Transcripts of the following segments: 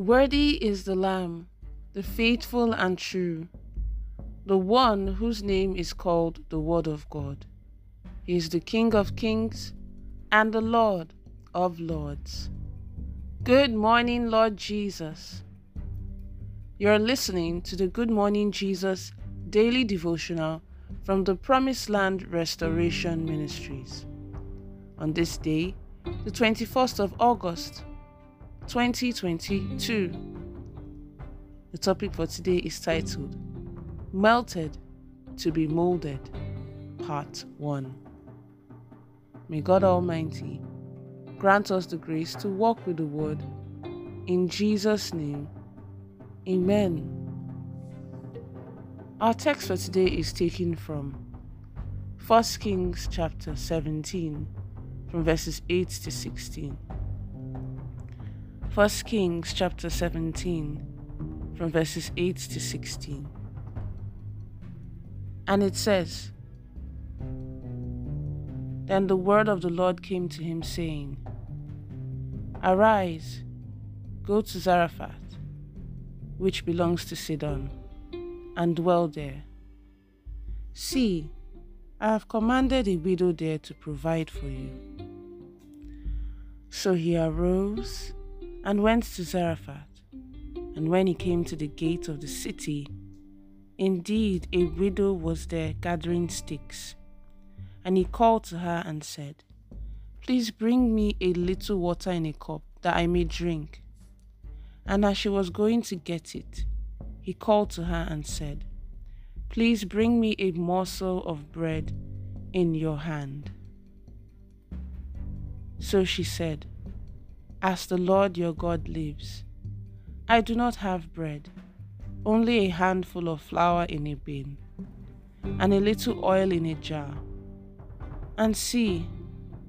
Worthy is the Lamb, the faithful and true, the one whose name is called the Word of God. He is the King of kings and the Lord of lords. Good morning, Lord Jesus. You're listening to the Good Morning Jesus daily devotional from the Promised Land Restoration Ministries. On this day, the 21st of August, 2022. The topic for today is titled Melted to be Molded, Part 1. May God Almighty grant us the grace to walk with the Word. In Jesus' name, Amen. Our text for today is taken from 1 Kings chapter 17, from verses 8 to 16. 1 Kings chapter 17, from verses 8 to 16. And it says, Then the word of the Lord came to him, saying, Arise, go to Zarephath, which belongs to Sidon, and dwell there. See, I have commanded a widow there to provide for you. So he arose and went to Zarephath. And when he came to the gate of the city, indeed a widow was there gathering sticks. And he called to her and said, Please bring me a little water in a cup that I may drink. And as she was going to get it, he called to her and said, Please bring me a morsel of bread in your hand. So she said, as the Lord your God lives. I do not have bread, only a handful of flour in a bin, and a little oil in a jar. And see,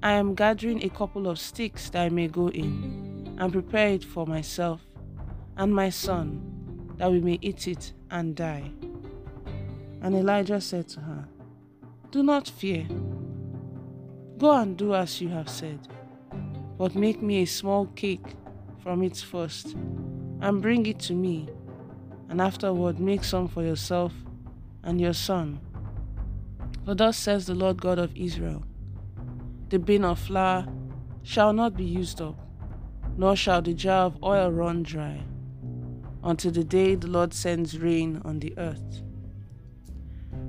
I am gathering a couple of sticks that I may go in and prepare it for myself and my son, that we may eat it and die. And Elijah said to her, Do not fear. Go and do as you have said but make me a small cake from it first, and bring it to me, and afterward make some for yourself and your son. For thus says the Lord God of Israel The bin of flour shall not be used up, nor shall the jar of oil run dry, until the day the Lord sends rain on the earth.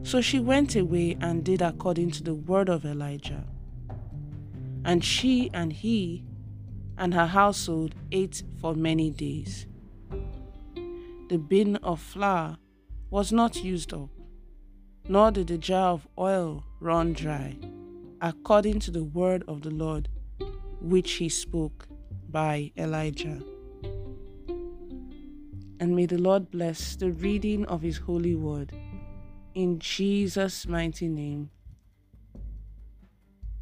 So she went away and did according to the word of Elijah. And she and he and her household ate for many days. The bin of flour was not used up, nor did the jar of oil run dry, according to the word of the Lord which he spoke by Elijah. And may the Lord bless the reading of his holy word. In Jesus' mighty name,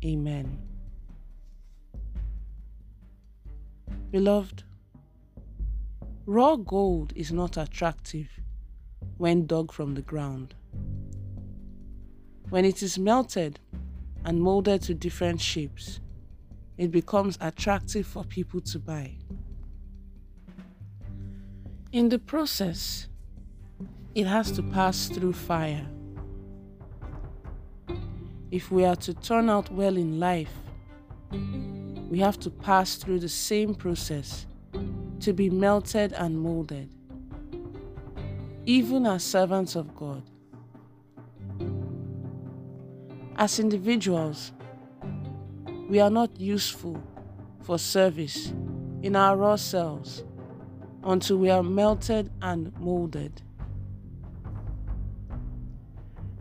amen. Beloved, raw gold is not attractive when dug from the ground. When it is melted and molded to different shapes, it becomes attractive for people to buy. In the process, it has to pass through fire. If we are to turn out well in life, we have to pass through the same process to be melted and molded, even as servants of God. As individuals, we are not useful for service in our raw selves until we are melted and molded.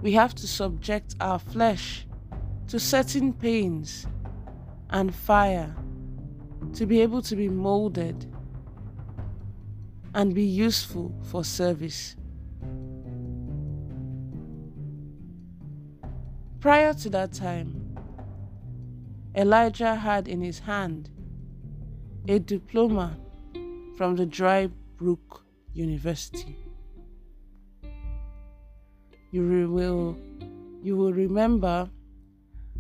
We have to subject our flesh to certain pains and fire to be able to be molded and be useful for service. Prior to that time, Elijah had in his hand a diploma from the Dry Brook University. You will, you will remember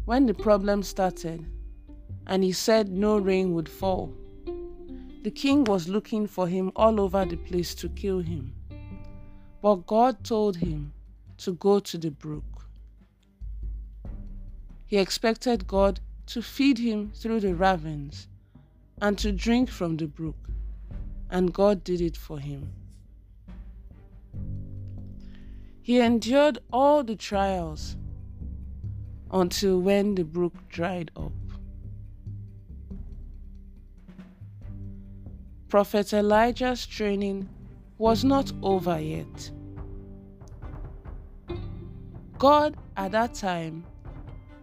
when the problem started and he said no rain would fall. the king was looking for him all over the place to kill him. But God told him to go to the brook. He expected God to feed him through the ravens and to drink from the brook, and God did it for him. He endured all the trials until when the brook dried up. Prophet Elijah's training was not over yet. God at that time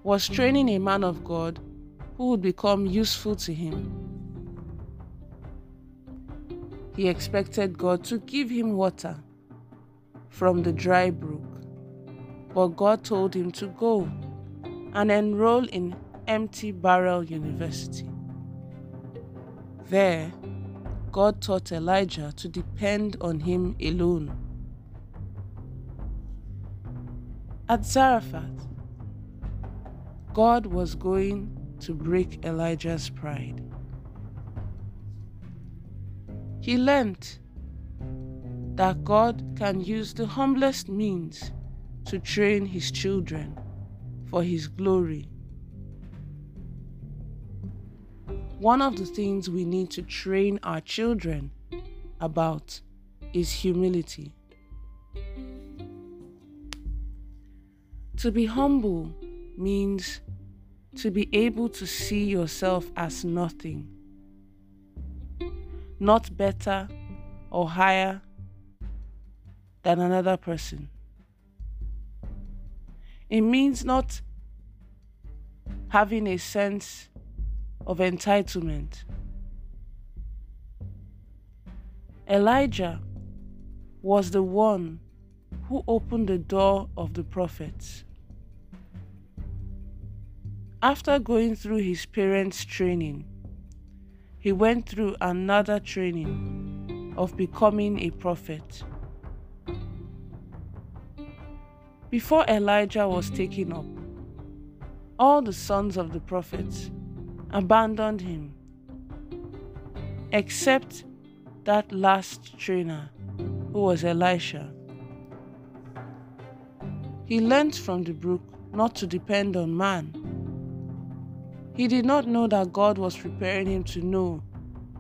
was training a man of God who would become useful to him. He expected God to give him water from the dry brook, but God told him to go and enroll in Empty Barrel University. There, God taught Elijah to depend on him alone. At Zarephath, God was going to break Elijah's pride. He learned that God can use the humblest means to train his children for his glory one of the things we need to train our children about is humility. To be humble means to be able to see yourself as nothing, not better or higher than another person. It means not having a sense of entitlement. Elijah was the one who opened the door of the prophets. After going through his parents' training, he went through another training of becoming a prophet. Before Elijah was taken up, all the sons of the prophets abandoned him, except that last trainer, who was Elisha. He learnt from the brook not to depend on man. He did not know that God was preparing him to know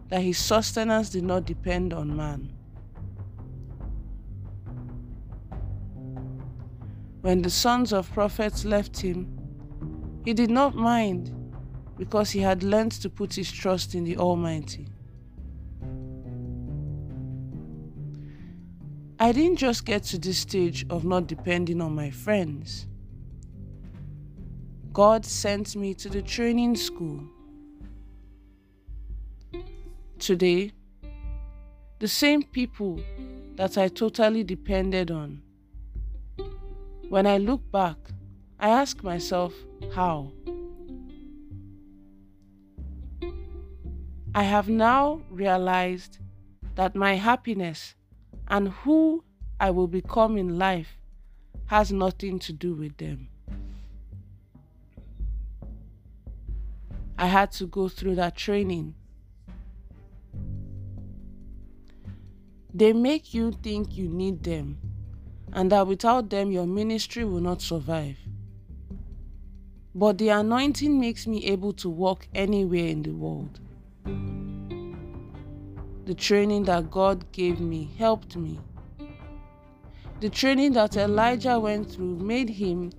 that his sustenance did not depend on man. When the sons of prophets left him, he did not mind because he had learned to put his trust in the Almighty. I didn't just get to this stage of not depending on my friends. God sent me to the training school. Today, the same people that I totally depended on. When I look back, I ask myself, how? I have now realized that my happiness and who I will become in life has nothing to do with them. I had to go through that training. They make you think you need them and that without them your ministry will not survive. But the anointing makes me able to walk anywhere in the world. The training that God gave me helped me. The training that Elijah went through made him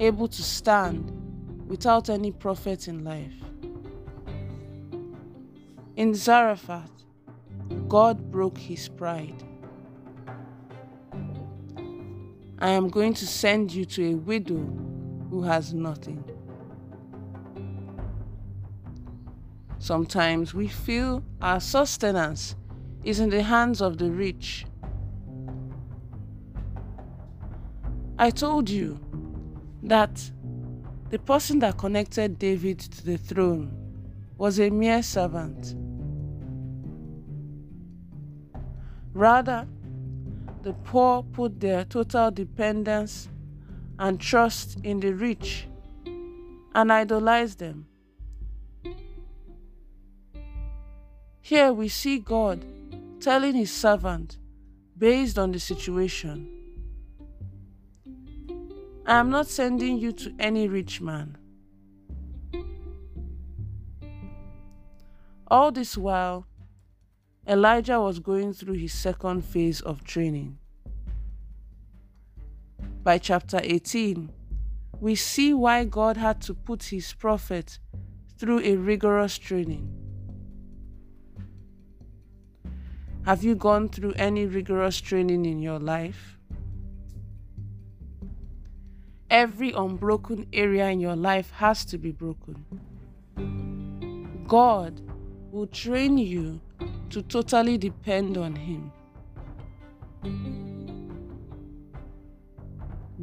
able to stand without any prophet in life. In Zarephath, God broke his pride. I am going to send you to a widow who has nothing. Sometimes we feel our sustenance is in the hands of the rich. I told you that the person that connected David to the throne was a mere servant. Rather, the poor put their total dependence and trust in the rich and idolize them. Here we see God telling his servant, based on the situation, I am not sending you to any rich man. All this while, Elijah was going through his second phase of training. By chapter 18, we see why God had to put his prophet through a rigorous training. Have you gone through any rigorous training in your life? Every unbroken area in your life has to be broken. God will train you to totally depend on Him.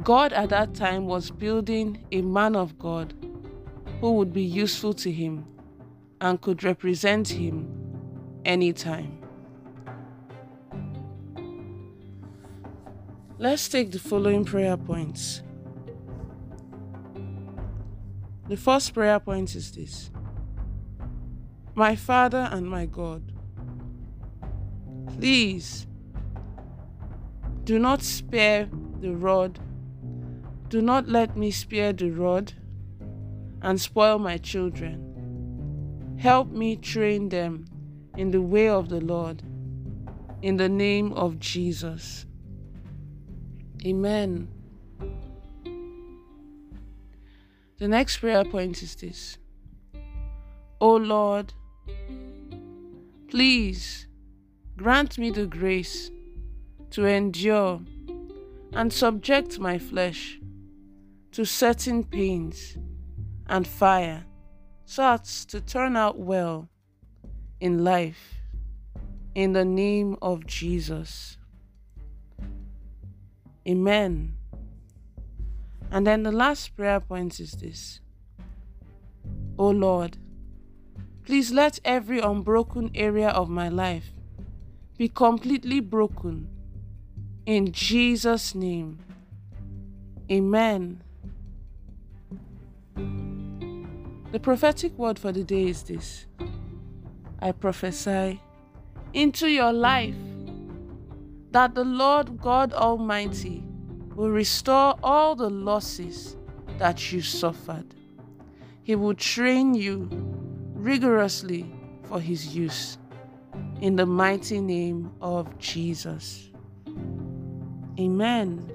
God at that time was building a man of God who would be useful to Him and could represent Him anytime. Let's take the following prayer points. The first prayer point is this My Father and my God, please do not spare the rod, do not let me spare the rod and spoil my children. Help me train them in the way of the Lord, in the name of Jesus. Amen. The next prayer point is this O Lord, please grant me the grace to endure and subject my flesh to certain pains and fire so as to turn out well in life. In the name of Jesus. Amen. And then the last prayer point is this O Lord, please let every unbroken area of my life be completely broken. In Jesus' name. Amen. The prophetic word for the day is this I prophesy into your life that the Lord God Almighty will restore all the losses that you suffered. He will train you rigorously for His use. In the mighty name of Jesus. Amen.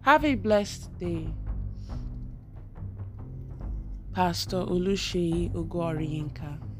Have a blessed day. Pastor Oluseyi Ogoriinka.